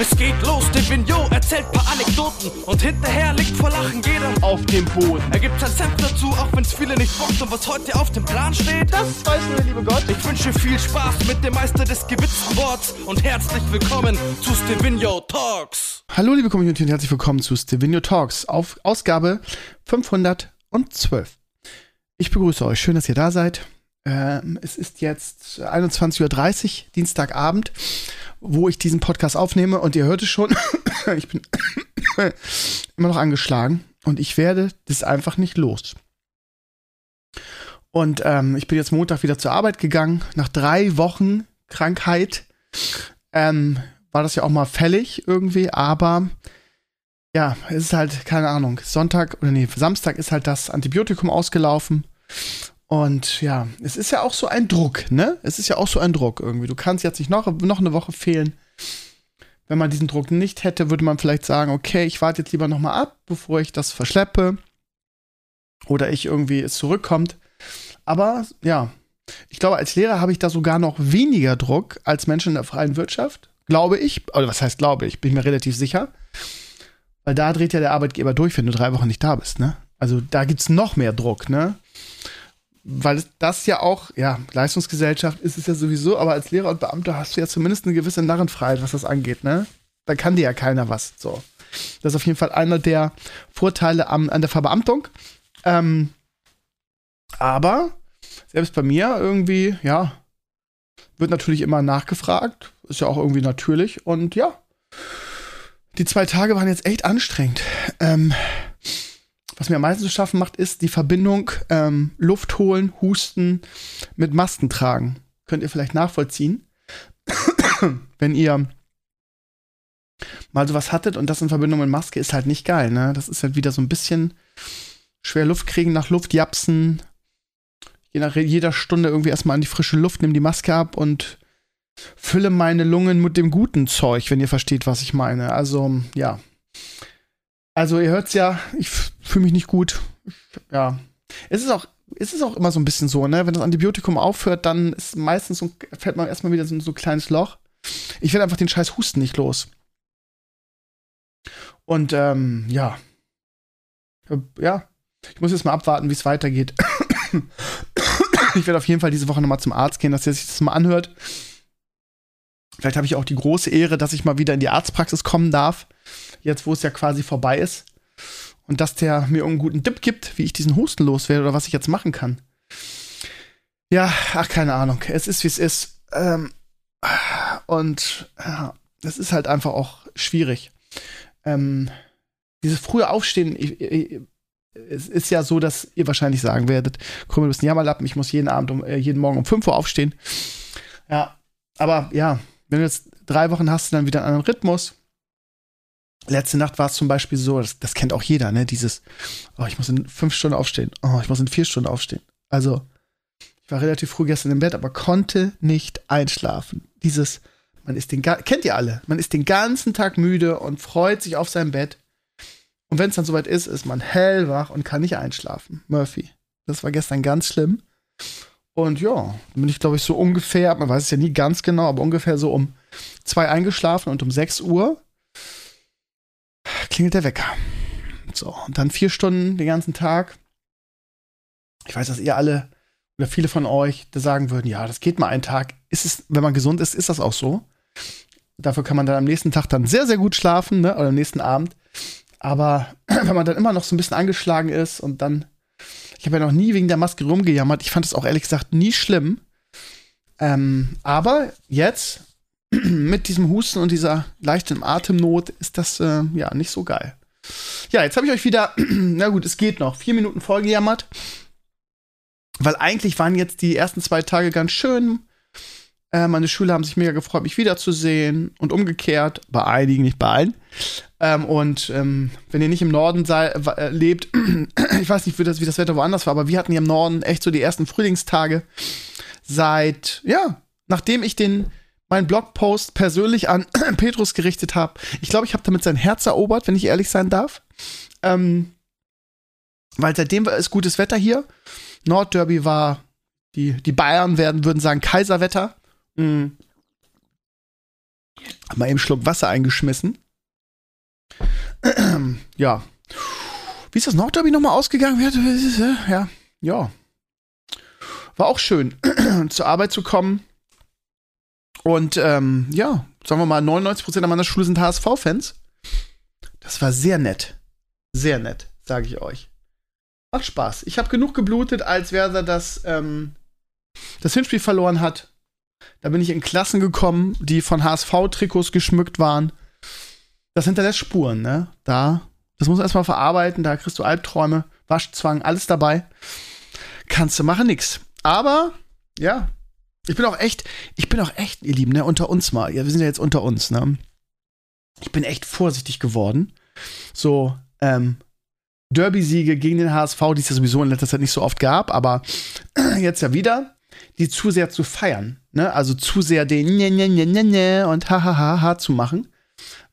Es geht los, Devigno erzählt paar Anekdoten und hinterher liegt vor Lachen jeder auf dem Boden. Er gibt sein Senf dazu, auch wenn's viele nicht bockt und was heute auf dem Plan steht, das weiß nur der liebe Gott. Ich wünsche viel Spaß mit dem Meister des gewitzten Worts und herzlich willkommen zu Stevino Talks. Hallo liebe Community und herzlich willkommen zu Stevino Talks auf Ausgabe 512. Ich begrüße euch, schön, dass ihr da seid. Ähm, es ist jetzt 21.30 Uhr, Dienstagabend, wo ich diesen Podcast aufnehme und ihr hört es schon, ich bin immer noch angeschlagen und ich werde das einfach nicht los. Und ähm, ich bin jetzt Montag wieder zur Arbeit gegangen. Nach drei Wochen Krankheit ähm, war das ja auch mal fällig irgendwie, aber ja, es ist halt, keine Ahnung, Sonntag oder nee, Samstag ist halt das Antibiotikum ausgelaufen. Und ja, es ist ja auch so ein Druck, ne? Es ist ja auch so ein Druck irgendwie. Du kannst jetzt nicht noch, noch eine Woche fehlen. Wenn man diesen Druck nicht hätte, würde man vielleicht sagen, okay, ich warte jetzt lieber noch mal ab, bevor ich das verschleppe. Oder ich irgendwie es zurückkommt. Aber ja, ich glaube, als Lehrer habe ich da sogar noch weniger Druck als Menschen in der freien Wirtschaft. Glaube ich. Oder was heißt glaube ich? Bin mir relativ sicher. Weil da dreht ja der Arbeitgeber durch, wenn du drei Wochen nicht da bist, ne? Also da gibt es noch mehr Druck, ne? Weil das ja auch, ja, Leistungsgesellschaft ist es ja sowieso, aber als Lehrer und Beamter hast du ja zumindest eine gewisse Narrenfreiheit, was das angeht, ne? Da kann dir ja keiner was. So. Das ist auf jeden Fall einer der Vorteile am, an der Verbeamtung. Ähm, aber selbst bei mir irgendwie, ja, wird natürlich immer nachgefragt. Ist ja auch irgendwie natürlich. Und ja, die zwei Tage waren jetzt echt anstrengend. Ähm, was mir am meisten zu schaffen macht, ist die Verbindung ähm, Luft holen, husten mit Masken tragen. Könnt ihr vielleicht nachvollziehen, wenn ihr mal sowas hattet und das in Verbindung mit Maske ist halt nicht geil, ne? Das ist halt wieder so ein bisschen schwer Luft kriegen, nach Luft japsen, je nach jeder Stunde irgendwie erstmal an die frische Luft, nimm die Maske ab und fülle meine Lungen mit dem guten Zeug, wenn ihr versteht, was ich meine. Also, ja. Also, ihr hört's ja, ich fühle mich nicht gut. Ja. Es ist auch, es ist auch immer so ein bisschen so, ne? Wenn das Antibiotikum aufhört, dann ist meistens so, fällt man erstmal wieder so, so ein kleines Loch. Ich werde einfach den scheiß Husten nicht los. Und ähm, ja. Ja. Ich muss jetzt mal abwarten, wie es weitergeht. ich werde auf jeden Fall diese Woche nochmal zum Arzt gehen, dass er sich das mal anhört. Vielleicht habe ich auch die große Ehre, dass ich mal wieder in die Arztpraxis kommen darf. Jetzt, wo es ja quasi vorbei ist und dass der mir einen guten Tipp gibt, wie ich diesen Husten loswerde oder was ich jetzt machen kann. Ja, ach, keine Ahnung. Es ist, wie es ist. Ähm, und ja, es ist halt einfach auch schwierig. Ähm, dieses frühe Aufstehen, ich, ich, es ist ja so, dass ihr wahrscheinlich sagen werdet, Krümel, du bist ein Jammerlappen, ich muss jeden Abend um, äh, jeden Morgen um 5 Uhr aufstehen. Ja, aber ja, wenn du jetzt drei Wochen hast, dann wieder einen anderen Rhythmus. Letzte Nacht war es zum Beispiel so, das, das, kennt auch jeder, ne? Dieses, oh, ich muss in fünf Stunden aufstehen. Oh, ich muss in vier Stunden aufstehen. Also, ich war relativ früh gestern im Bett, aber konnte nicht einschlafen. Dieses, man ist den, kennt ihr alle, man ist den ganzen Tag müde und freut sich auf sein Bett. Und wenn es dann soweit ist, ist man hellwach und kann nicht einschlafen. Murphy. Das war gestern ganz schlimm. Und ja, dann bin ich, glaube ich, so ungefähr, man weiß es ja nie ganz genau, aber ungefähr so um zwei eingeschlafen und um sechs Uhr klingelt der Wecker. So, und dann vier Stunden den ganzen Tag. Ich weiß, dass ihr alle oder viele von euch da sagen würden, ja, das geht mal einen Tag. Ist es, wenn man gesund ist, ist das auch so. Dafür kann man dann am nächsten Tag dann sehr, sehr gut schlafen, ne? Oder am nächsten Abend. Aber wenn man dann immer noch so ein bisschen angeschlagen ist und dann, ich habe ja noch nie wegen der Maske rumgejammert. Ich fand es auch ehrlich gesagt nie schlimm. Ähm, aber jetzt mit diesem Husten und dieser leichten Atemnot ist das äh, ja nicht so geil. Ja, jetzt habe ich euch wieder, na gut, es geht noch, vier Minuten vollgejammert. Weil eigentlich waren jetzt die ersten zwei Tage ganz schön. Äh, meine Schüler haben sich mega gefreut, mich wiederzusehen und umgekehrt. Bei einigen, nicht bei allen. Ähm, und ähm, wenn ihr nicht im Norden sei, äh, lebt, ich weiß nicht, wie das, wie das Wetter woanders war, aber wir hatten hier im Norden echt so die ersten Frühlingstage seit, ja, nachdem ich den meinen Blogpost persönlich an Petrus gerichtet habe. Ich glaube, ich habe damit sein Herz erobert, wenn ich ehrlich sein darf. Ähm, weil seitdem ist gutes Wetter hier. Nordderby war, die, die Bayern werden, würden sagen Kaiserwetter. Mhm. Hab mal eben einen Schluck Wasser eingeschmissen. ja. Wie ist das Nordderby nochmal ausgegangen? Ja, ja. War auch schön, zur Arbeit zu kommen. Und ähm, ja, sagen wir mal, 99% an meiner Schule sind HSV-Fans. Das war sehr nett. Sehr nett, sage ich euch. Macht Spaß. Ich habe genug geblutet, als Werder das, ähm, das Hinspiel verloren hat. Da bin ich in Klassen gekommen, die von HSV-Trikots geschmückt waren. Das hinterlässt Spuren, ne? Da, das muss erstmal verarbeiten, da kriegst du Albträume, Waschzwang, alles dabei. Kannst du machen, nix. Aber, ja, ich bin auch echt, ich bin auch echt, ihr Lieben, ne, unter uns mal. Ja, wir sind ja jetzt unter uns, ne? Ich bin echt vorsichtig geworden. So, ähm, Derby-Siege gegen den HSV, die es ja sowieso in letzter Zeit nicht so oft gab, aber jetzt ja wieder, die zu sehr zu feiern. Ne? Also zu sehr den ne, ne, ne, ne, ne und ha, ha, ha, ha zu machen.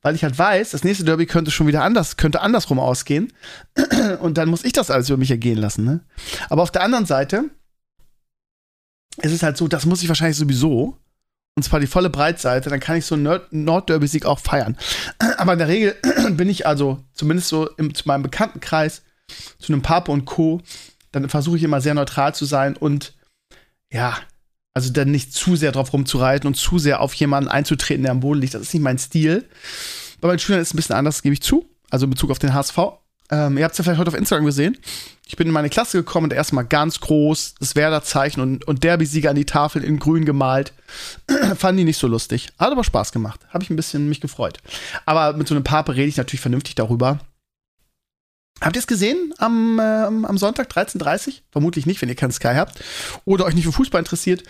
Weil ich halt weiß, das nächste Derby könnte schon wieder anders, könnte andersrum ausgehen. Und dann muss ich das alles über mich ergehen lassen. Ne? Aber auf der anderen Seite ist es halt so, das muss ich wahrscheinlich sowieso. Und zwar die volle Breitseite, dann kann ich so einen Nord-Derby-Sieg auch feiern. Aber in der Regel bin ich also, zumindest so im, zu meinem Bekanntenkreis, zu einem Pape und Co., dann versuche ich immer sehr neutral zu sein und ja, also dann nicht zu sehr drauf rumzureiten und zu sehr auf jemanden einzutreten, der am Boden liegt. Das ist nicht mein Stil. Bei meinen Schülern ist es ein bisschen anders, gebe ich zu. Also in Bezug auf den HSV. Ähm, ihr habt es ja vielleicht heute auf Instagram gesehen. Ich bin in meine Klasse gekommen und erstmal ganz groß das Werder-Zeichen und, und Derby-Sieger an die Tafel in grün gemalt. Fanden die nicht so lustig. Hat aber Spaß gemacht. Habe ich ein bisschen mich gefreut. Aber mit so einem Pape rede ich natürlich vernünftig darüber. Habt ihr es gesehen am, äh, am Sonntag 13.30 Uhr? Vermutlich nicht, wenn ihr keinen Sky habt. Oder euch nicht für Fußball interessiert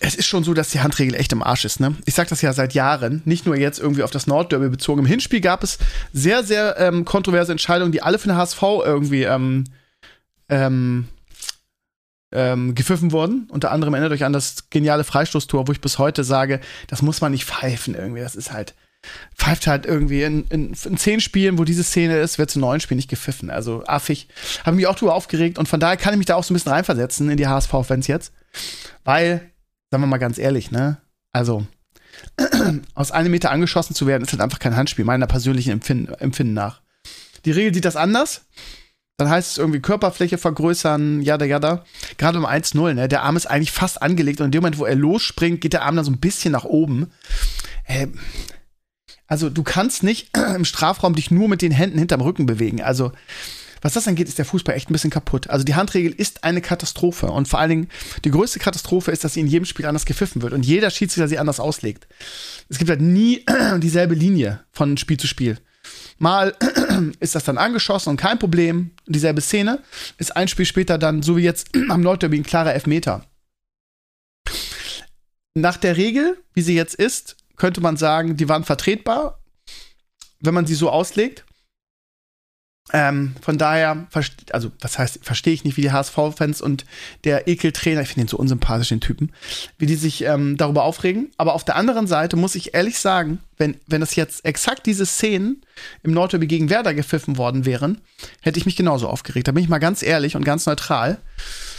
es ist schon so, dass die Handregel echt im Arsch ist, ne? Ich sag das ja seit Jahren, nicht nur jetzt irgendwie auf das Nordderby bezogen. Im Hinspiel gab es sehr, sehr ähm, kontroverse Entscheidungen, die alle für den HSV irgendwie ähm, ähm, ähm, gepfiffen wurden. Unter anderem erinnert euch an das geniale Freistoßtor, wo ich bis heute sage, das muss man nicht pfeifen irgendwie. Das ist halt, pfeift halt irgendwie in, in, in zehn Spielen, wo diese Szene ist, wird zu neun Spielen nicht gepfiffen. Also affig. Habe mich auch drüber aufgeregt und von daher kann ich mich da auch so ein bisschen reinversetzen in die HSV-Fans jetzt. Weil sagen wir mal ganz ehrlich, ne? Also, aus einem Meter angeschossen zu werden, ist halt einfach kein Handspiel, meiner persönlichen Empfinden, Empfinden nach. Die Regel sieht das anders. Dann heißt es irgendwie Körperfläche vergrößern, jada, jada. Gerade um 1-0, ne? Der Arm ist eigentlich fast angelegt und in dem Moment, wo er losspringt, geht der Arm dann so ein bisschen nach oben. Äh, also, du kannst nicht im Strafraum dich nur mit den Händen hinterm Rücken bewegen. Also, was das angeht, ist der Fußball echt ein bisschen kaputt. Also die Handregel ist eine Katastrophe. Und vor allen Dingen, die größte Katastrophe ist, dass sie in jedem Spiel anders gepfiffen wird und jeder Schiedsrichter sie anders auslegt. Es gibt halt nie dieselbe Linie von Spiel zu Spiel. Mal ist das dann angeschossen und kein Problem. Dieselbe Szene ist ein Spiel später dann, so wie jetzt am Nordderby, ein klarer Elfmeter. Nach der Regel, wie sie jetzt ist, könnte man sagen, die waren vertretbar, wenn man sie so auslegt. Ähm, von daher, also was heißt, verstehe ich nicht, wie die HSV-Fans und der Ekeltrainer, ich finde ihn so unsympathisch, den Typen, wie die sich ähm, darüber aufregen. Aber auf der anderen Seite muss ich ehrlich sagen, wenn, wenn das jetzt exakt diese Szenen im Nordderby gegen Werder gepfiffen worden wären, hätte ich mich genauso aufgeregt. Da bin ich mal ganz ehrlich und ganz neutral.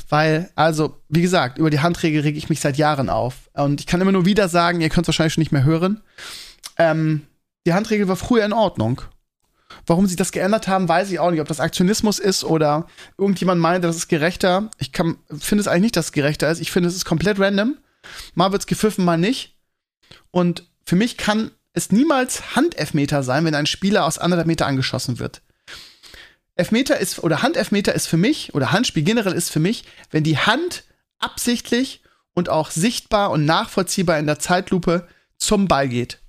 Weil, also, wie gesagt, über die Handregel rege ich mich seit Jahren auf. Und ich kann immer nur wieder sagen, ihr könnt es wahrscheinlich schon nicht mehr hören. Ähm, die Handregel war früher in Ordnung. Warum sie das geändert haben, weiß ich auch nicht. Ob das Aktionismus ist oder irgendjemand meint, das ist gerechter. Ich finde es eigentlich nicht, dass es gerechter ist. Ich finde, es ist komplett random. Mal wird es gepfiffen, mal nicht. Und für mich kann es niemals Handelfmeter sein, wenn ein Spieler aus anderthalb Meter angeschossen wird. Elfmeter ist, oder Handelfmeter ist für mich, oder Handspiel generell ist für mich, wenn die Hand absichtlich und auch sichtbar und nachvollziehbar in der Zeitlupe zum Ball geht.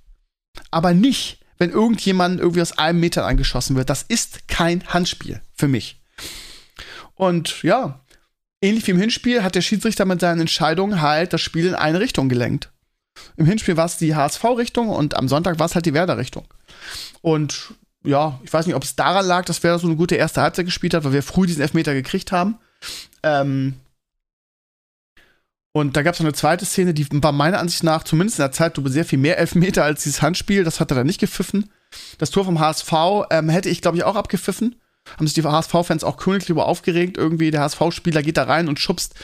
Aber nicht, wenn irgendjemand irgendwie aus einem Meter angeschossen wird. Das ist kein Handspiel für mich. Und ja, ähnlich wie im Hinspiel hat der Schiedsrichter mit seinen Entscheidungen halt das Spiel in eine Richtung gelenkt. Im Hinspiel war es die HSV-Richtung und am Sonntag war es halt die Werder-Richtung. Und ja, ich weiß nicht, ob es daran lag, dass Werder so eine gute erste Halbzeit gespielt hat, weil wir früh diesen Elfmeter gekriegt haben. Ähm, und da gab es noch eine zweite Szene, die war meiner Ansicht nach, zumindest in der Zeit, du sehr viel mehr Elfmeter als dieses Handspiel. Das hat er dann nicht gepfiffen. Das Tor vom HSV ähm, hätte ich, glaube ich, auch abgepfiffen. Haben sich die HSV-Fans auch königlich über aufgeregt. Irgendwie der HSV-Spieler geht da rein und schubst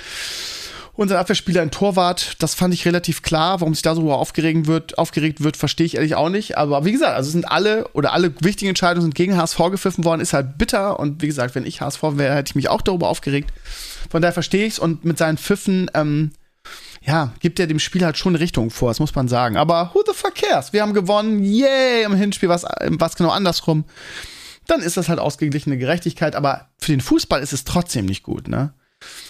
unser Abwehrspieler ein Torwart, das fand ich relativ klar. Warum sich da so aufgeregt wird, aufgeregt wird, verstehe ich ehrlich auch nicht. Aber wie gesagt, also sind alle oder alle wichtigen Entscheidungen sind gegen HSV gepfiffen worden, ist halt bitter. Und wie gesagt, wenn ich HSV wäre, hätte ich mich auch darüber aufgeregt. Von daher verstehe ich es und mit seinen Pfiffen, ähm, ja, gibt er dem Spiel halt schon Richtung vor, das muss man sagen. Aber who the fuck cares? Wir haben gewonnen, yay, im Hinspiel was, was genau andersrum. Dann ist das halt ausgeglichene Gerechtigkeit, aber für den Fußball ist es trotzdem nicht gut, ne?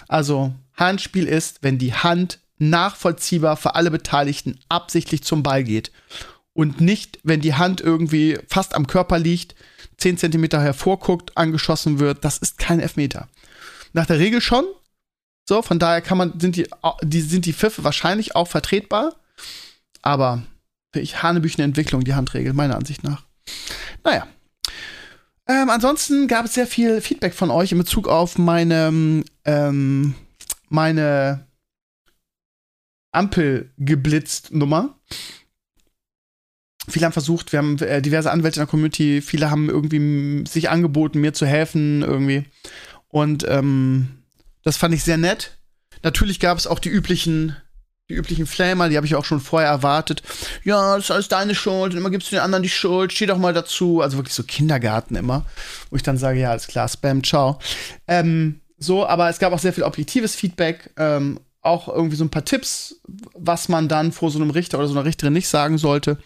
Also, Handspiel ist, wenn die Hand nachvollziehbar für alle Beteiligten absichtlich zum Ball geht. Und nicht, wenn die Hand irgendwie fast am Körper liegt, 10 Zentimeter hervorguckt, angeschossen wird. Das ist kein Elfmeter. Nach der Regel schon. So, von daher kann man, sind die, die, sind die Pfiffe wahrscheinlich auch vertretbar. Aber ich hanebüchene Entwicklung, die Handregel, meiner Ansicht nach. Naja. Ähm, ansonsten gab es sehr viel Feedback von euch in Bezug auf meine, ähm, meine Ampel geblitzt Nummer. Viele haben versucht, wir haben äh, diverse Anwälte in der Community, viele haben irgendwie sich angeboten, mir zu helfen irgendwie. Und ähm, das fand ich sehr nett. Natürlich gab es auch die üblichen, die üblichen Flamer, die habe ich auch schon vorher erwartet. Ja, das ist alles deine Schuld und immer gibst du den anderen die Schuld, steh doch mal dazu. Also wirklich so Kindergarten immer, wo ich dann sage, ja, alles klar, Spam, ciao. Ähm, so, aber es gab auch sehr viel objektives Feedback, ähm, auch irgendwie so ein paar Tipps, was man dann vor so einem Richter oder so einer Richterin nicht sagen sollte.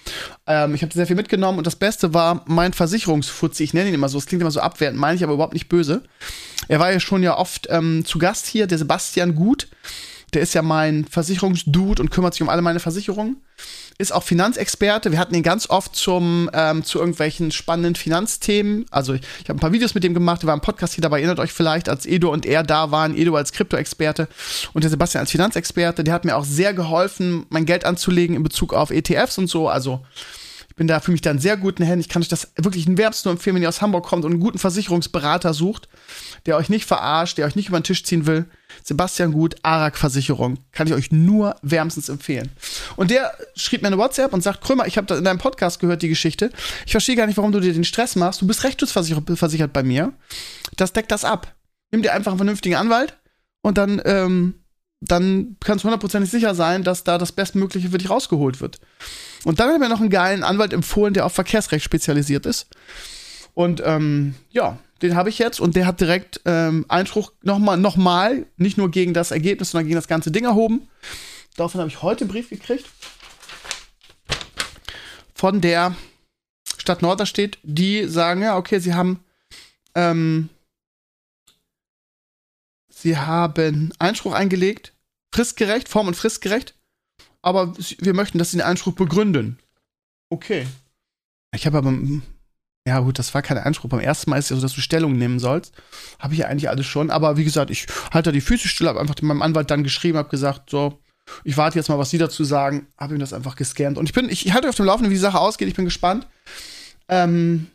Ähm, ich habe sehr viel mitgenommen und das Beste war mein Versicherungsfutzi. Ich nenne ihn immer so, es klingt immer so abwertend, meine ich aber überhaupt nicht böse. Er war ja schon ja oft ähm, zu Gast hier, der Sebastian Gut. Der ist ja mein Versicherungsdude und kümmert sich um alle meine Versicherungen. Ist auch Finanzexperte. Wir hatten ihn ganz oft zum, ähm, zu irgendwelchen spannenden Finanzthemen. Also ich, ich habe ein paar Videos mit dem gemacht. Waren im Podcast hier dabei. Erinnert euch vielleicht, als Edo und er da waren. Edo als Krypto-Experte und der Sebastian als Finanzexperte. Der hat mir auch sehr geholfen, mein Geld anzulegen in Bezug auf ETFs und so. Also bin da für mich dann sehr guten Händen. Ich kann euch das wirklich in wärmsten nur empfehlen, wenn ihr aus Hamburg kommt und einen guten Versicherungsberater sucht, der euch nicht verarscht, der euch nicht über den Tisch ziehen will. Sebastian Gut, Arak Versicherung. Kann ich euch nur wärmstens empfehlen. Und der schrieb mir eine WhatsApp und sagt, Krömer, ich habe in deinem Podcast gehört, die Geschichte. Ich verstehe gar nicht, warum du dir den Stress machst. Du bist rechtsschutzversichert bei mir. Das deckt das ab. Nimm dir einfach einen vernünftigen Anwalt und dann, ähm, dann kannst du hundertprozentig sicher sein, dass da das Bestmögliche für dich rausgeholt wird. Und dann hat mir noch einen geilen Anwalt empfohlen, der auf Verkehrsrecht spezialisiert ist. Und ähm, ja, den habe ich jetzt und der hat direkt ähm, Einspruch nochmal, nochmal, nicht nur gegen das Ergebnis, sondern gegen das ganze Ding erhoben. Daraufhin habe ich heute einen Brief gekriegt von der Stadt Norderstedt, die sagen, ja, okay, sie haben ähm, sie haben Einspruch eingelegt, fristgerecht, form- und fristgerecht aber wir möchten, dass sie den Einspruch begründen. Okay. Ich habe aber, ja gut, das war kein Einspruch. Beim ersten Mal ist ja so, dass du Stellung nehmen sollst. Habe ich ja eigentlich alles schon. Aber wie gesagt, ich halte da die Füße still, habe einfach meinem Anwalt dann geschrieben, habe gesagt, so, ich warte jetzt mal, was Sie dazu sagen. Habe ihm das einfach gescannt. Und ich bin, ich halte auf dem Laufenden, wie die Sache ausgeht. Ich bin gespannt. Ähm,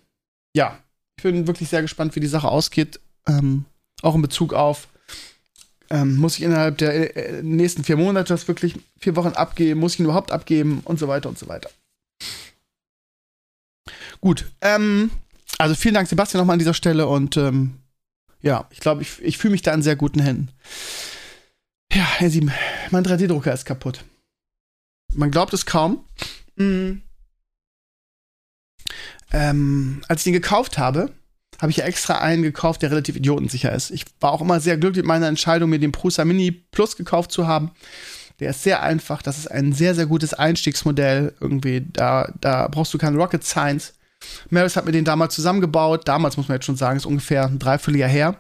ja, ich bin wirklich sehr gespannt, wie die Sache ausgeht. Ähm, auch in Bezug auf ähm, muss ich innerhalb der äh, nächsten vier Monate das wirklich vier Wochen abgeben? Muss ich ihn überhaupt abgeben? Und so weiter und so weiter. Gut. Ähm, also vielen Dank, Sebastian, nochmal an dieser Stelle. Und ähm, ja, ich glaube, ich, ich fühle mich da in sehr guten Händen. Ja, Herr Sieben, mein 3D-Drucker ist kaputt. Man glaubt es kaum. Mhm. Ähm, als ich ihn gekauft habe, habe ich ja extra einen gekauft, der relativ idiotensicher ist. Ich war auch immer sehr glücklich mit meiner Entscheidung, mir den Prusa Mini Plus gekauft zu haben. Der ist sehr einfach. Das ist ein sehr, sehr gutes Einstiegsmodell. Irgendwie, da, da brauchst du keine Rocket Science. Maris hat mir den damals zusammengebaut. Damals muss man jetzt schon sagen, ist ungefähr ein Dreivierteljahr her.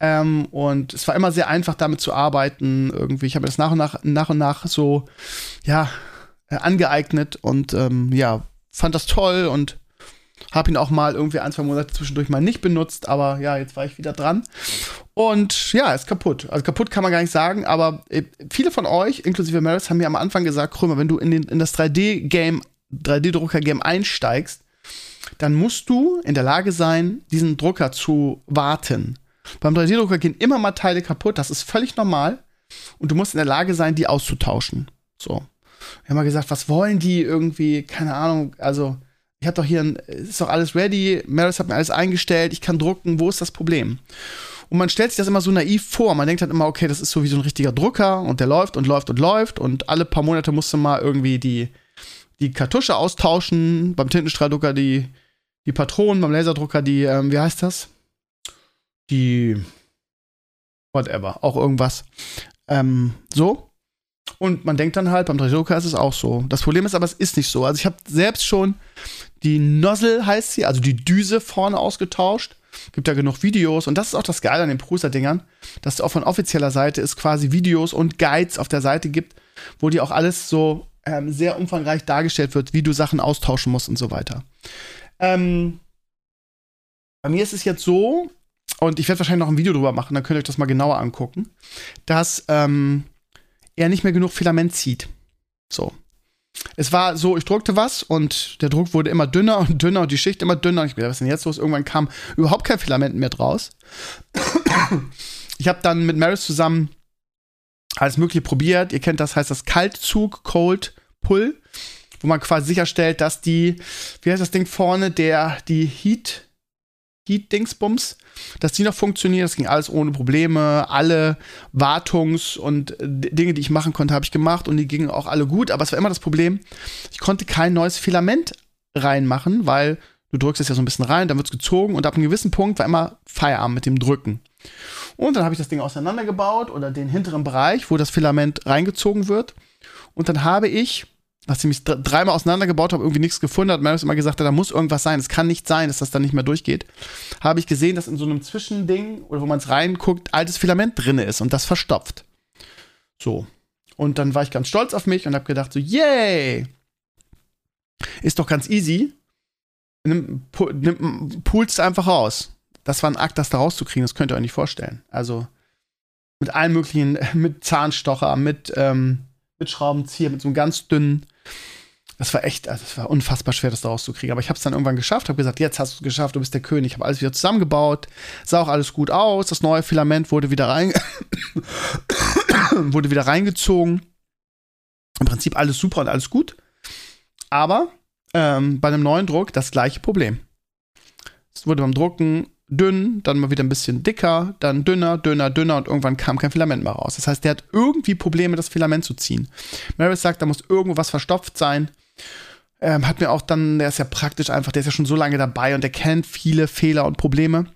Ähm, und es war immer sehr einfach, damit zu arbeiten. Irgendwie, ich habe mir das nach und nach, nach und nach so, ja, äh, angeeignet und ähm, ja, fand das toll und hab ihn auch mal irgendwie ein, zwei Monate zwischendurch mal nicht benutzt, aber ja, jetzt war ich wieder dran. Und ja, ist kaputt. Also kaputt kann man gar nicht sagen, aber äh, viele von euch, inklusive Maris, haben mir am Anfang gesagt, Krömer, wenn du in, den, in das 3D-Game, 3D-Drucker-Game einsteigst, dann musst du in der Lage sein, diesen Drucker zu warten. Beim 3D-Drucker gehen immer mal Teile kaputt, das ist völlig normal. Und du musst in der Lage sein, die auszutauschen. So. Wir haben mal gesagt, was wollen die irgendwie? Keine Ahnung, also ich habe doch hier ein, ist doch alles ready, Maris hat mir alles eingestellt, ich kann drucken, wo ist das Problem? Und man stellt sich das immer so naiv vor. Man denkt halt immer, okay, das ist so wie so ein richtiger Drucker und der läuft und läuft und läuft und alle paar Monate musst du mal irgendwie die, die Kartusche austauschen, beim Tintenstrahldrucker die, die Patronen, beim Laserdrucker die, ähm, wie heißt das? Die, whatever, auch irgendwas. Ähm, so. Und man denkt dann halt, beim 3D-Drucker ist es auch so. Das Problem ist aber, es ist nicht so. Also ich habe selbst schon die Nozzle, heißt sie, also die Düse vorne ausgetauscht. Gibt ja genug Videos. Und das ist auch das Geile an den Prusa-Dingern, dass es auch von offizieller Seite es quasi Videos und Guides auf der Seite gibt, wo die auch alles so ähm, sehr umfangreich dargestellt wird, wie du Sachen austauschen musst und so weiter. Ähm, bei mir ist es jetzt so, und ich werde wahrscheinlich noch ein Video drüber machen, dann könnt ihr euch das mal genauer angucken, dass ähm, er nicht mehr genug Filament zieht. So. Es war so, ich druckte was und der Druck wurde immer dünner und dünner und die Schicht immer dünner. Und ich dachte, was ist denn jetzt los? Irgendwann kam überhaupt kein Filament mehr draus. Ich habe dann mit Maris zusammen alles Mögliche probiert. Ihr kennt das, heißt das Kaltzug, Cold Pull, wo man quasi sicherstellt, dass die, wie heißt das Ding vorne, der, die Heat, Heat-Dingsbums, dass die noch funktionieren. Das ging alles ohne Probleme. Alle Wartungs- und Dinge, die ich machen konnte, habe ich gemacht und die gingen auch alle gut. Aber es war immer das Problem, ich konnte kein neues Filament reinmachen, weil du drückst es ja so ein bisschen rein, dann wird es gezogen und ab einem gewissen Punkt war immer Feierabend mit dem Drücken. Und dann habe ich das Ding auseinandergebaut oder den hinteren Bereich, wo das Filament reingezogen wird. Und dann habe ich nachdem ich dreimal auseinandergebaut habe, irgendwie nichts gefunden hat, Marius immer gesagt da muss irgendwas sein. Es kann nicht sein, dass das dann nicht mehr durchgeht. Habe ich gesehen, dass in so einem Zwischending, oder wo man es reinguckt, altes Filament drin ist und das verstopft. So. Und dann war ich ganz stolz auf mich und habe gedacht, so, yay! Ist doch ganz easy. Nimm, nimm, pulst einfach raus. Das war ein Akt, das da rauszukriegen, das könnt ihr euch nicht vorstellen. Also mit allen möglichen, mit Zahnstocher, mit, ähm, mit Schraubenzieher, mit so einem ganz dünnen das war echt, also es war unfassbar schwer, das da rauszukriegen. Aber ich habe es dann irgendwann geschafft, habe gesagt, jetzt hast du es geschafft, du bist der König. Ich habe alles wieder zusammengebaut, sah auch alles gut aus. Das neue Filament wurde wieder rein, wurde wieder reingezogen. Im Prinzip alles super und alles gut. Aber ähm, bei einem neuen Druck das gleiche Problem. Es wurde beim Drucken dünn, dann mal wieder ein bisschen dicker, dann dünner, dünner, dünner und irgendwann kam kein Filament mehr raus. Das heißt, der hat irgendwie Probleme, das Filament zu ziehen. Maris sagt, da muss irgendwo was verstopft sein. Ähm, hat mir auch dann, der ist ja praktisch einfach, der ist ja schon so lange dabei und der kennt viele Fehler und Probleme.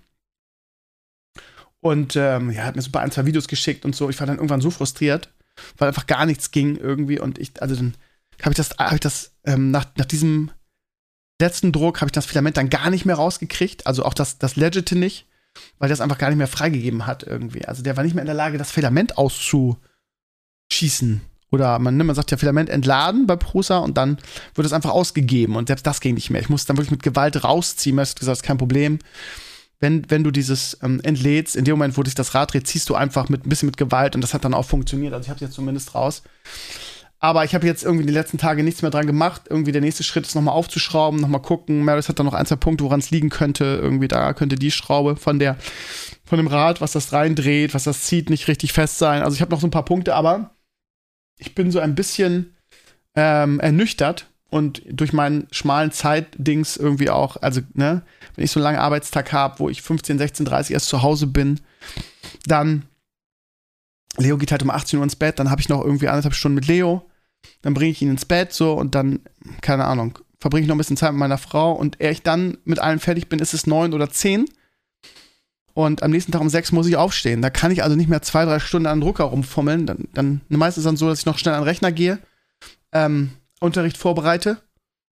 Und ähm, ja, hat mir so ein, zwei Videos geschickt und so. Ich war dann irgendwann so frustriert, weil einfach gar nichts ging irgendwie. Und ich, also dann habe ich das, habe ich das ähm, nach, nach diesem letzten Druck habe ich das Filament dann gar nicht mehr rausgekriegt, also auch das, das Legite nicht, weil das einfach gar nicht mehr freigegeben hat irgendwie. Also der war nicht mehr in der Lage, das Filament auszuschießen. Oder man, ne, man sagt ja Filament entladen bei Prusa und dann wird es einfach ausgegeben und selbst das ging nicht mehr. Ich musste dann wirklich mit Gewalt rausziehen. Du hast gesagt, das ist kein Problem. Wenn, wenn du dieses ähm, entlädst, in dem Moment, wo dich das Rad dreht, ziehst du einfach mit ein bisschen mit Gewalt und das hat dann auch funktioniert. Also ich habe es jetzt zumindest raus. Aber ich habe jetzt irgendwie die letzten Tage nichts mehr dran gemacht. Irgendwie der nächste Schritt ist nochmal aufzuschrauben, nochmal gucken. Maris hat da noch ein, zwei Punkte, woran es liegen könnte. Irgendwie da könnte die Schraube von der, von dem Rad, was das reindreht, was das zieht, nicht richtig fest sein. Also ich habe noch so ein paar Punkte, aber ich bin so ein bisschen ähm, ernüchtert und durch meinen schmalen Zeitdings irgendwie auch, also, ne, wenn ich so einen langen Arbeitstag habe, wo ich 15, 16, 30 erst zu Hause bin, dann Leo geht halt um 18 Uhr ins Bett, dann habe ich noch irgendwie anderthalb Stunden mit Leo, dann bringe ich ihn ins Bett so und dann, keine Ahnung, verbringe ich noch ein bisschen Zeit mit meiner Frau und ehe ich dann mit allem fertig bin, ist es neun oder zehn. Und am nächsten Tag um sechs muss ich aufstehen. Da kann ich also nicht mehr zwei, drei Stunden an den Drucker rumfummeln. Dann, dann meistens dann so, dass ich noch schnell an den Rechner gehe, ähm, Unterricht vorbereite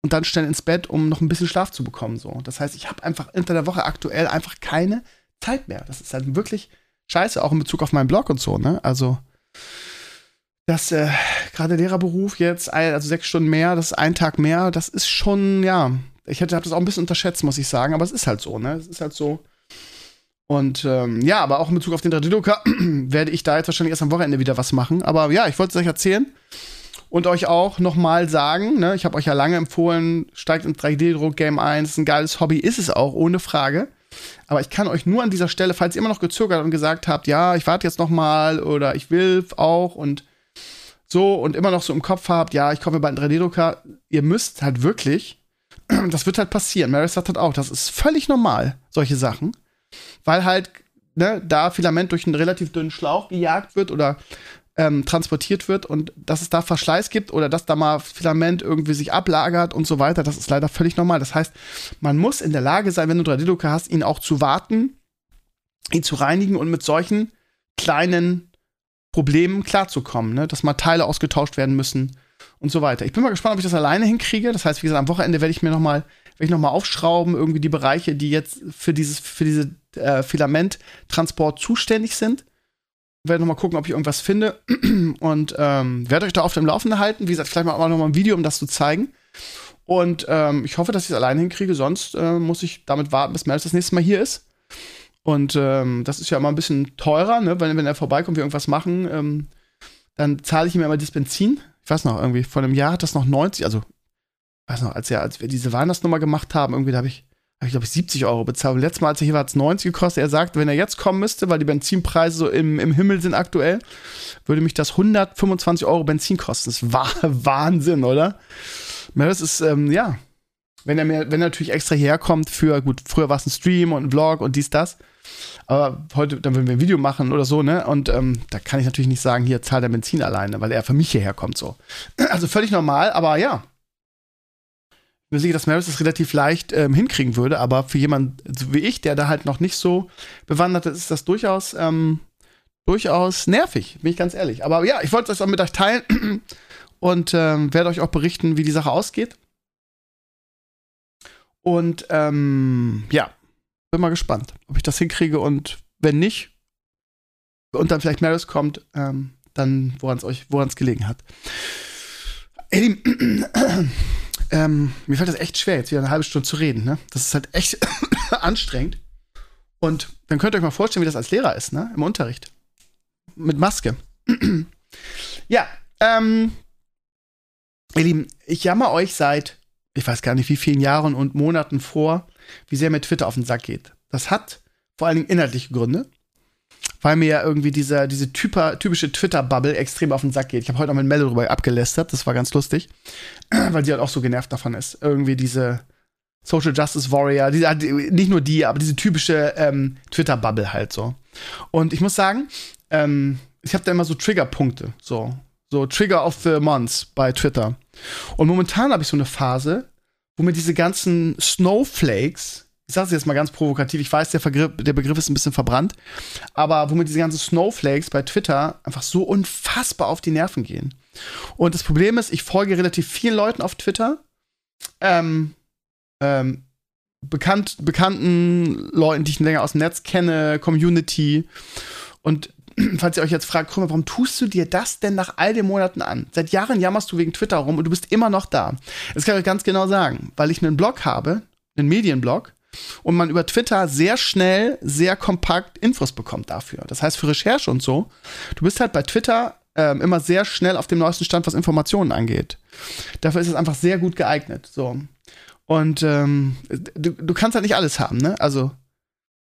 und dann schnell ins Bett, um noch ein bisschen Schlaf zu bekommen. So. Das heißt, ich habe einfach unter der Woche aktuell einfach keine Zeit mehr. Das ist halt wirklich scheiße, auch in Bezug auf meinen Blog und so, ne? Also, das, äh, gerade Lehrerberuf jetzt, also sechs Stunden mehr, das ist ein Tag mehr, das ist schon, ja, ich hätte das auch ein bisschen unterschätzt, muss ich sagen, aber es ist halt so, ne? Es ist halt so. Und ähm, ja, aber auch in Bezug auf den 3D-Drucker werde ich da jetzt wahrscheinlich erst am Wochenende wieder was machen. Aber ja, ich wollte es euch erzählen und euch auch nochmal sagen, ne, ich habe euch ja lange empfohlen, steigt ins 3D-Druck-Game ein, ist ein geiles Hobby, ist es auch, ohne Frage. Aber ich kann euch nur an dieser Stelle, falls ihr immer noch gezögert und gesagt habt, ja, ich warte jetzt noch mal oder ich will auch und so und immer noch so im Kopf habt, ja, ich mir bald einen 3D-Drucker, ihr müsst halt wirklich, das wird halt passieren. Mary sagt halt auch, das ist völlig normal, solche Sachen, weil halt ne, da Filament durch einen relativ dünnen Schlauch gejagt wird oder ähm, transportiert wird und dass es da Verschleiß gibt oder dass da mal Filament irgendwie sich ablagert und so weiter, das ist leider völlig normal. Das heißt, man muss in der Lage sein, wenn du 3D-Drucker hast, ihn auch zu warten, ihn zu reinigen und mit solchen kleinen Problemen klarzukommen, ne? dass mal Teile ausgetauscht werden müssen und so weiter. Ich bin mal gespannt, ob ich das alleine hinkriege. Das heißt, wie gesagt, am Wochenende werde ich mir noch mal, werde ich noch aufschrauben, irgendwie die Bereiche, die jetzt für dieses, für diese äh, Filamenttransport zuständig sind werde nochmal gucken, ob ich irgendwas finde und ähm, werde euch da auf dem Laufenden halten. Wie gesagt, vielleicht mal noch mal ein Video, um das zu zeigen. Und ähm, ich hoffe, dass ich es alleine hinkriege. Sonst äh, muss ich damit warten, bis Mel das nächste Mal hier ist. Und ähm, das ist ja immer ein bisschen teurer, ne? wenn, wenn er vorbeikommt, wir irgendwas machen, ähm, dann zahle ich ihm immer das Benzin. Ich weiß noch, irgendwie vor einem Jahr hat das noch 90, also, weiß noch, als, ja, als wir diese Weihnachtsnummer gemacht haben, irgendwie, da habe ich habe ich glaube ich 70 Euro bezahlt. Und letztes Mal, als er hier war, hat es 90 gekostet. Er sagt, wenn er jetzt kommen müsste, weil die Benzinpreise so im, im Himmel sind aktuell, würde mich das 125 Euro Benzin kosten. Das war Wahnsinn, oder? Das ist, ähm, ja, wenn er mir, wenn er natürlich extra hierher kommt für, gut, früher war es ein Stream und ein Vlog und dies, das. Aber heute, dann würden wir ein Video machen oder so, ne? Und ähm, da kann ich natürlich nicht sagen, hier zahlt der Benzin alleine, weil er für mich hierher kommt, so. Also völlig normal, aber ja, mir sicher, dass Maris das relativ leicht ähm, hinkriegen würde, aber für jemanden wie ich, der da halt noch nicht so bewandert ist, ist das durchaus, ähm, durchaus nervig, bin ich ganz ehrlich. Aber ja, ich wollte das auch mit euch teilen und ähm, werde euch auch berichten, wie die Sache ausgeht. Und ähm, ja, bin mal gespannt, ob ich das hinkriege und wenn nicht, und dann vielleicht Maris kommt, ähm, dann woran es euch, woran es gelegen hat. Ey, ähm, mir fällt das echt schwer, jetzt wieder eine halbe Stunde zu reden. Ne? Das ist halt echt anstrengend. Und dann könnt ihr euch mal vorstellen, wie das als Lehrer ist, ne? Im Unterricht. Mit Maske. ja, ähm, ihr Lieben, ich jammer euch seit, ich weiß gar nicht wie vielen Jahren und Monaten vor, wie sehr mir Twitter auf den Sack geht. Das hat vor allen Dingen inhaltliche Gründe weil mir ja irgendwie diese, diese typer, typische Twitter-Bubble extrem auf den Sack geht. Ich habe heute noch mit Melle drüber abgelästert, das war ganz lustig, weil sie halt auch so genervt davon ist. Irgendwie diese Social Justice Warrior, die, nicht nur die, aber diese typische ähm, Twitter-Bubble halt so. Und ich muss sagen, ähm, ich habe da immer so Triggerpunkte, so. So Trigger of the Months bei Twitter. Und momentan habe ich so eine Phase, wo mir diese ganzen Snowflakes ich sage es jetzt mal ganz provokativ, ich weiß, der, der Begriff ist ein bisschen verbrannt, aber womit diese ganzen Snowflakes bei Twitter einfach so unfassbar auf die Nerven gehen. Und das Problem ist, ich folge relativ vielen Leuten auf Twitter, ähm, ähm, bekannt, bekannten Leuten, die ich länger aus dem Netz kenne, Community. Und falls ihr euch jetzt fragt, Krümmer, warum tust du dir das denn nach all den Monaten an? Seit Jahren jammerst du wegen Twitter rum und du bist immer noch da. Das kann ich euch ganz genau sagen, weil ich einen Blog habe, einen Medienblog, und man über Twitter sehr schnell, sehr kompakt Infos bekommt dafür. Das heißt, für Recherche und so, du bist halt bei Twitter ähm, immer sehr schnell auf dem neuesten Stand, was Informationen angeht. Dafür ist es einfach sehr gut geeignet. So. Und ähm, du, du kannst halt nicht alles haben, ne? Also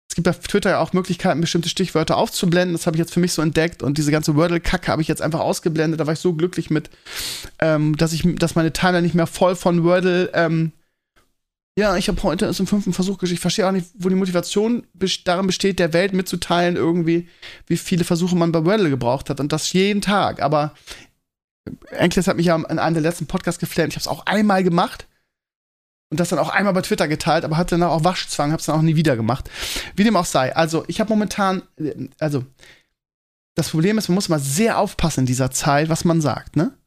es gibt auf Twitter ja auch Möglichkeiten, bestimmte Stichwörter aufzublenden. Das habe ich jetzt für mich so entdeckt. Und diese ganze Wordle-Kacke habe ich jetzt einfach ausgeblendet. Da war ich so glücklich mit, ähm, dass ich, dass meine Timeline nicht mehr voll von Wordle ähm, ja, ich habe heute es im fünften Versuch geschickt. Ich verstehe auch nicht, wo die Motivation darin besteht, der Welt mitzuteilen, irgendwie, wie viele Versuche man bei Wordle gebraucht hat. Und das jeden Tag. Aber Enkles hat mich ja in einem der letzten Podcasts geflammt. Ich habe es auch einmal gemacht. Und das dann auch einmal bei Twitter geteilt, aber hatte dann auch Waschzwang, habe es dann auch nie wieder gemacht. Wie dem auch sei. Also, ich habe momentan, also, das Problem ist, man muss mal sehr aufpassen in dieser Zeit, was man sagt, ne?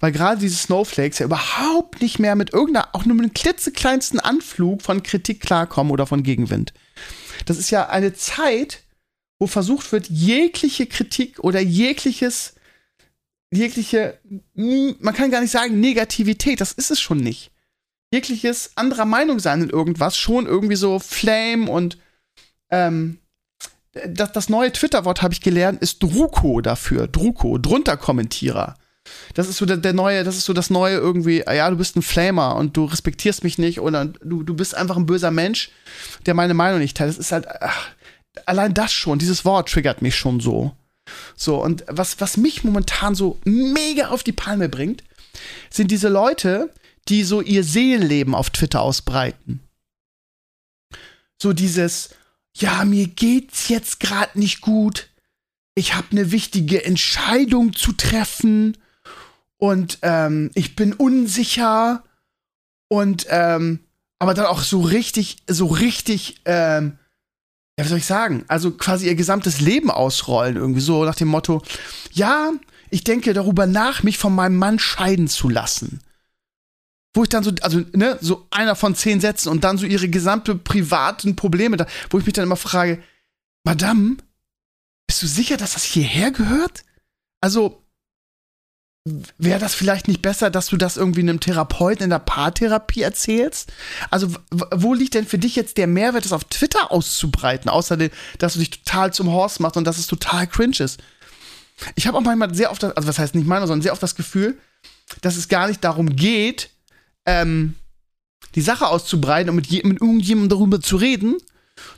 weil gerade diese Snowflakes ja überhaupt nicht mehr mit irgendeiner, auch nur mit einem klitzekleinsten Anflug von Kritik klarkommen oder von Gegenwind. Das ist ja eine Zeit, wo versucht wird, jegliche Kritik oder jegliches, jegliche, man kann gar nicht sagen Negativität, das ist es schon nicht. Jegliches anderer Meinung sein in irgendwas, schon irgendwie so Flame und ähm, das, das neue Twitter-Wort habe ich gelernt, ist Druko dafür. Druko, drunter Kommentierer. Das ist so der, der, neue, das ist so das neue irgendwie, ah ja, du bist ein Flamer und du respektierst mich nicht oder du, du bist einfach ein böser Mensch, der meine Meinung nicht teilt. Das ist halt, ach, allein das schon, dieses Wort triggert mich schon so. So, und was, was mich momentan so mega auf die Palme bringt, sind diese Leute, die so ihr Seelenleben auf Twitter ausbreiten. So dieses, ja, mir geht's jetzt gerade nicht gut. Ich habe eine wichtige Entscheidung zu treffen und ähm, ich bin unsicher und ähm, aber dann auch so richtig, so richtig, ähm, ja, wie soll ich sagen? Also quasi ihr gesamtes Leben ausrollen, irgendwie so nach dem Motto, ja, ich denke darüber nach, mich von meinem Mann scheiden zu lassen wo ich dann so, also, ne, so einer von zehn Sätzen und dann so ihre gesamte privaten Probleme da, wo ich mich dann immer frage, Madame, bist du sicher, dass das hierher gehört? Also, wäre das vielleicht nicht besser, dass du das irgendwie einem Therapeuten in der Paartherapie erzählst? Also, wo liegt denn für dich jetzt der Mehrwert, das auf Twitter auszubreiten, außer dass du dich total zum Horst machst und dass es total cringe ist? Ich habe auch manchmal sehr oft, das, also was heißt nicht meiner, sondern sehr oft das Gefühl, dass es gar nicht darum geht, ähm, die Sache auszubreiten und mit, mit irgendjemandem darüber zu reden,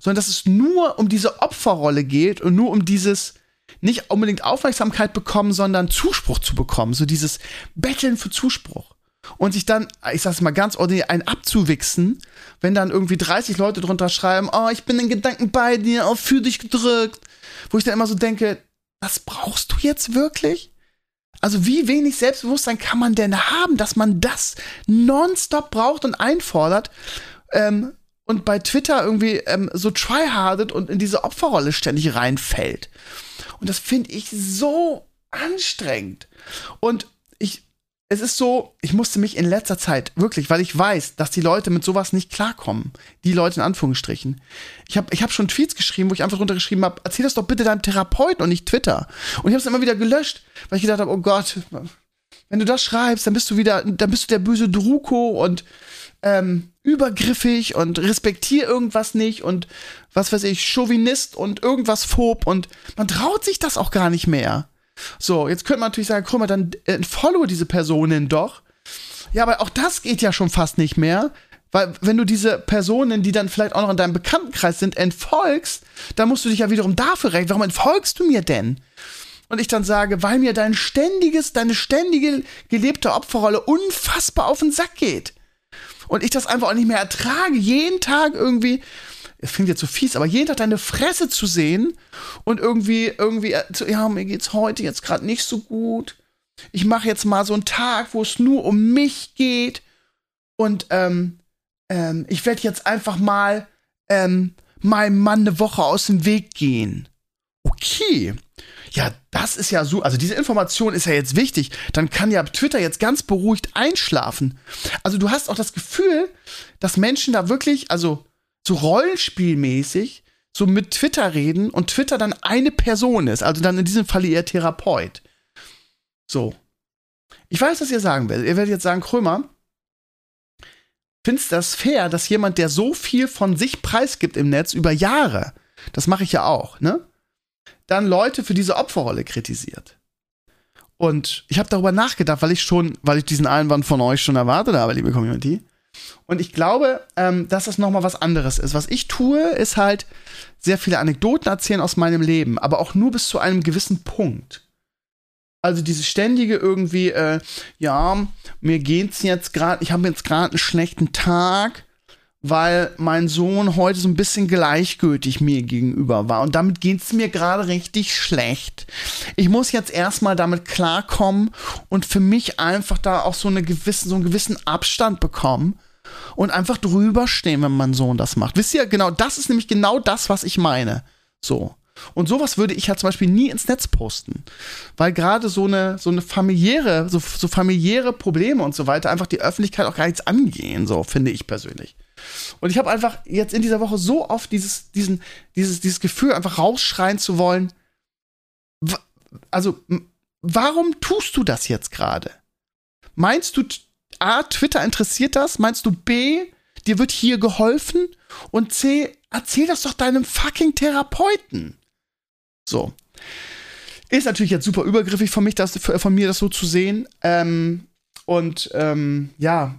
sondern dass es nur um diese Opferrolle geht und nur um dieses nicht unbedingt Aufmerksamkeit bekommen, sondern Zuspruch zu bekommen, so dieses Betteln für Zuspruch. Und sich dann, ich sag's mal ganz ordentlich, ein abzuwichsen, wenn dann irgendwie 30 Leute drunter schreiben, oh, ich bin in Gedanken bei dir, auf für dich gedrückt. Wo ich dann immer so denke, das brauchst du jetzt wirklich? Also wie wenig Selbstbewusstsein kann man denn haben, dass man das nonstop braucht und einfordert ähm, und bei Twitter irgendwie ähm, so tryhardet und in diese Opferrolle ständig reinfällt. Und das finde ich so anstrengend. Und es ist so, ich musste mich in letzter Zeit wirklich, weil ich weiß, dass die Leute mit sowas nicht klarkommen. Die Leute in Anführungsstrichen. Ich habe ich hab schon Tweets geschrieben, wo ich einfach runtergeschrieben habe, erzähl das doch bitte deinem Therapeuten und nicht Twitter. Und ich habe es immer wieder gelöscht, weil ich gedacht habe, oh Gott, wenn du das schreibst, dann bist du wieder, dann bist du der böse Druko und ähm, übergriffig und respektier irgendwas nicht und was weiß ich, Chauvinist und irgendwas phob und man traut sich das auch gar nicht mehr. So, jetzt könnte man natürlich sagen, guck mal, dann entfollow diese Personen doch. Ja, aber auch das geht ja schon fast nicht mehr. Weil wenn du diese Personen, die dann vielleicht auch noch in deinem Bekanntenkreis sind, entfolgst, dann musst du dich ja wiederum dafür rechnen. Warum entfolgst du mir denn? Und ich dann sage, weil mir dein ständiges, deine ständige gelebte Opferrolle unfassbar auf den Sack geht. Und ich das einfach auch nicht mehr ertrage, jeden Tag irgendwie es klingt jetzt so fies, aber jeden Tag deine Fresse zu sehen und irgendwie, irgendwie, äh, ja, mir geht's heute jetzt gerade nicht so gut. Ich mache jetzt mal so einen Tag, wo es nur um mich geht. Und ähm, ähm, ich werde jetzt einfach mal ähm, meinem Mann eine Woche aus dem Weg gehen. Okay. Ja, das ist ja so. Also diese Information ist ja jetzt wichtig. Dann kann ja Twitter jetzt ganz beruhigt einschlafen. Also du hast auch das Gefühl, dass Menschen da wirklich, also so rollenspielmäßig so mit Twitter reden und Twitter dann eine Person ist, also dann in diesem Falle ihr Therapeut. So. Ich weiß, was ihr sagen werdet. Ihr werdet jetzt sagen, Krömer, findest du das fair, dass jemand, der so viel von sich preisgibt im Netz über Jahre, das mache ich ja auch, ne? Dann Leute für diese Opferrolle kritisiert. Und ich habe darüber nachgedacht, weil ich schon, weil ich diesen Einwand von euch schon erwartet habe, liebe Community. Und ich glaube, ähm, dass das nochmal was anderes ist. Was ich tue, ist halt sehr viele Anekdoten erzählen aus meinem Leben, aber auch nur bis zu einem gewissen Punkt. Also diese ständige irgendwie, äh, ja, mir geht's jetzt gerade, ich habe jetzt gerade einen schlechten Tag, weil mein Sohn heute so ein bisschen gleichgültig mir gegenüber war und damit geht's mir gerade richtig schlecht. Ich muss jetzt erstmal damit klarkommen und für mich einfach da auch so eine gewissen, so einen gewissen Abstand bekommen und einfach drüber stehen, wenn mein Sohn das macht. Wisst ihr, genau, das ist nämlich genau das, was ich meine. So. Und sowas würde ich ja zum Beispiel nie ins Netz posten. Weil gerade so eine, so eine familiäre, so, so familiäre Probleme und so weiter einfach die Öffentlichkeit auch gar nichts angehen, so finde ich persönlich. Und ich habe einfach jetzt in dieser Woche so oft dieses, diesen, dieses, dieses Gefühl, einfach rausschreien zu wollen. Also, warum tust du das jetzt gerade? Meinst du, A, Twitter interessiert das? Meinst du B, dir wird hier geholfen? Und C, erzähl das doch deinem fucking Therapeuten. So. Ist natürlich jetzt super übergriffig von, mich, das, von mir, das so zu sehen. Ähm, und ähm, ja,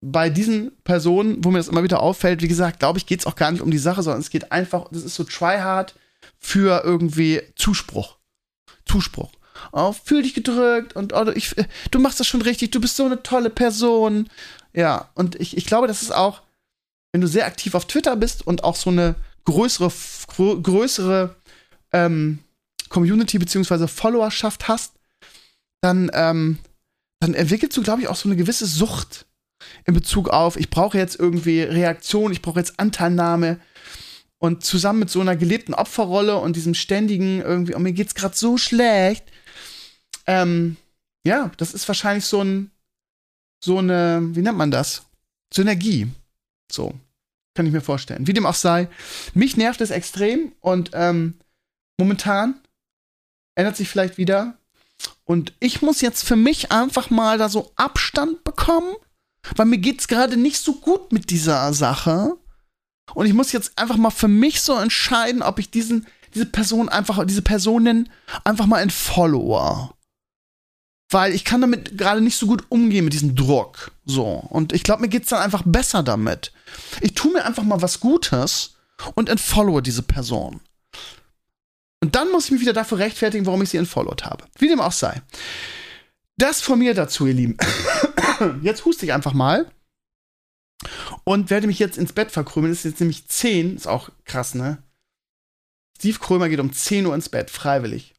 bei diesen Personen, wo mir das immer wieder auffällt, wie gesagt, glaube ich, geht es auch gar nicht um die Sache, sondern es geht einfach, das ist so tryhard für irgendwie Zuspruch. Zuspruch oh, fühl dich gedrückt und oh, ich, du machst das schon richtig, du bist so eine tolle Person. Ja, und ich, ich glaube, das ist auch, wenn du sehr aktiv auf Twitter bist und auch so eine größere, größere ähm, Community bzw. Followerschaft hast, dann, ähm, dann entwickelst du, glaube ich, auch so eine gewisse Sucht in Bezug auf, ich brauche jetzt irgendwie Reaktion, ich brauche jetzt Anteilnahme. Und zusammen mit so einer gelebten Opferrolle und diesem ständigen irgendwie, oh, mir geht's gerade so schlecht. Ähm, ja, das ist wahrscheinlich so ein, so eine, wie nennt man das? Synergie. So. Kann ich mir vorstellen. Wie dem auch sei. Mich nervt es extrem und ähm, momentan ändert sich vielleicht wieder. Und ich muss jetzt für mich einfach mal da so Abstand bekommen, weil mir geht's gerade nicht so gut mit dieser Sache. Und ich muss jetzt einfach mal für mich so entscheiden, ob ich diesen, diese Person einfach, diese Personen einfach mal ein Follower. Weil ich kann damit gerade nicht so gut umgehen mit diesem Druck. So. Und ich glaube, mir geht's dann einfach besser damit. Ich tue mir einfach mal was Gutes und entfollowe diese Person. Und dann muss ich mich wieder dafür rechtfertigen, warum ich sie entfollowed habe. Wie dem auch sei. Das von mir dazu, ihr Lieben. Jetzt huste ich einfach mal und werde mich jetzt ins Bett verkrümeln. Es ist jetzt nämlich 10, ist auch krass, ne? Steve Krömer geht um 10 Uhr ins Bett, freiwillig.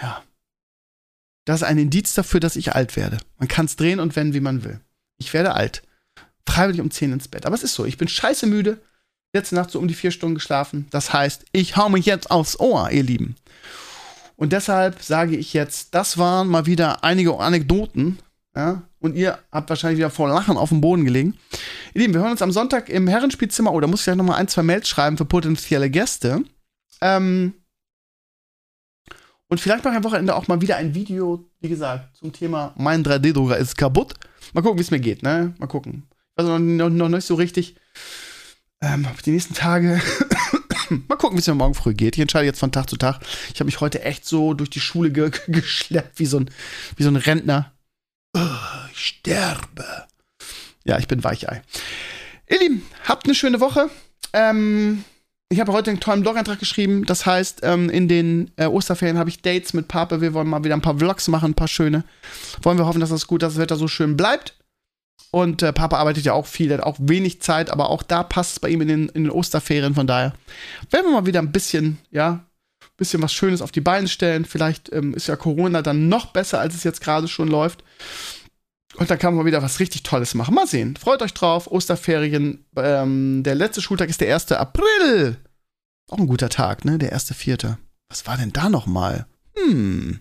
Ja. Das ist ein Indiz dafür, dass ich alt werde. Man kann es drehen und wenden, wie man will. Ich werde alt. Freiwillig um 10 ins Bett. Aber es ist so, ich bin scheiße müde. Letzte Nacht so um die vier Stunden geschlafen. Das heißt, ich hau mich jetzt aufs Ohr, ihr Lieben. Und deshalb sage ich jetzt, das waren mal wieder einige Anekdoten. Ja, und ihr habt wahrscheinlich wieder vor Lachen auf dem Boden gelegen. Ihr Lieben, wir hören uns am Sonntag im Herrenspielzimmer. Oh, da muss ich gleich nochmal ein, zwei Mails schreiben für potenzielle Gäste. Ähm, und vielleicht mache ich am Wochenende auch mal wieder ein Video, wie gesagt, zum Thema mein 3D-Drucker ist kaputt. Mal gucken, wie es mir geht, ne? Mal gucken. Also noch, noch nicht so richtig. Ähm, die nächsten Tage Mal gucken, wie es mir morgen früh geht. Ich entscheide jetzt von Tag zu Tag. Ich habe mich heute echt so durch die Schule ge geschleppt, wie so ein, wie so ein Rentner. Oh, ich sterbe. Ja, ich bin Weichei. Ihr Lieben, habt eine schöne Woche. Ähm, ich habe heute einen tollen Blog-Eintrag geschrieben. Das heißt, ähm, in den äh, Osterferien habe ich Dates mit Pape. Wir wollen mal wieder ein paar Vlogs machen, ein paar schöne. Wollen wir hoffen, dass das gut, dass das Wetter so schön bleibt. Und äh, Papa arbeitet ja auch viel, hat auch wenig Zeit, aber auch da passt es bei ihm in den, in den Osterferien. Von daher werden wir mal wieder ein bisschen, ja, ein bisschen was Schönes auf die Beine stellen. Vielleicht ähm, ist ja Corona dann noch besser, als es jetzt gerade schon läuft. Und dann kann man wieder was richtig Tolles machen. Mal sehen. Freut euch drauf. Osterferien. Ähm, der letzte Schultag ist der 1. April. Auch ein guter Tag, ne? Der 1.4. Was war denn da nochmal? Hm.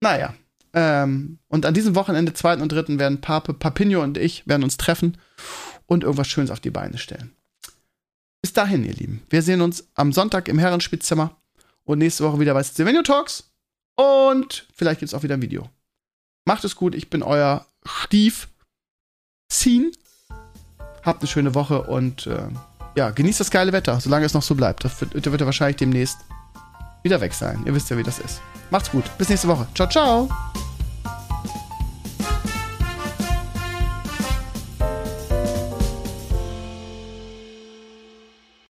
Naja, ähm, und an diesem Wochenende, 2. und 3. werden Pape, Papinho und ich werden uns treffen und irgendwas Schönes auf die Beine stellen. Bis dahin, ihr Lieben. Wir sehen uns am Sonntag im Herrenspielzimmer und nächste Woche wieder bei Stevenio Talks. Und vielleicht gibt es auch wieder ein Video. Macht es gut, ich bin euer Stief Scene. Habt eine schöne Woche und äh, ja, genießt das geile Wetter, solange es noch so bleibt. Das wird, das wird wahrscheinlich demnächst wieder weg sein. Ihr wisst ja, wie das ist. Macht's gut. Bis nächste Woche. Ciao, ciao.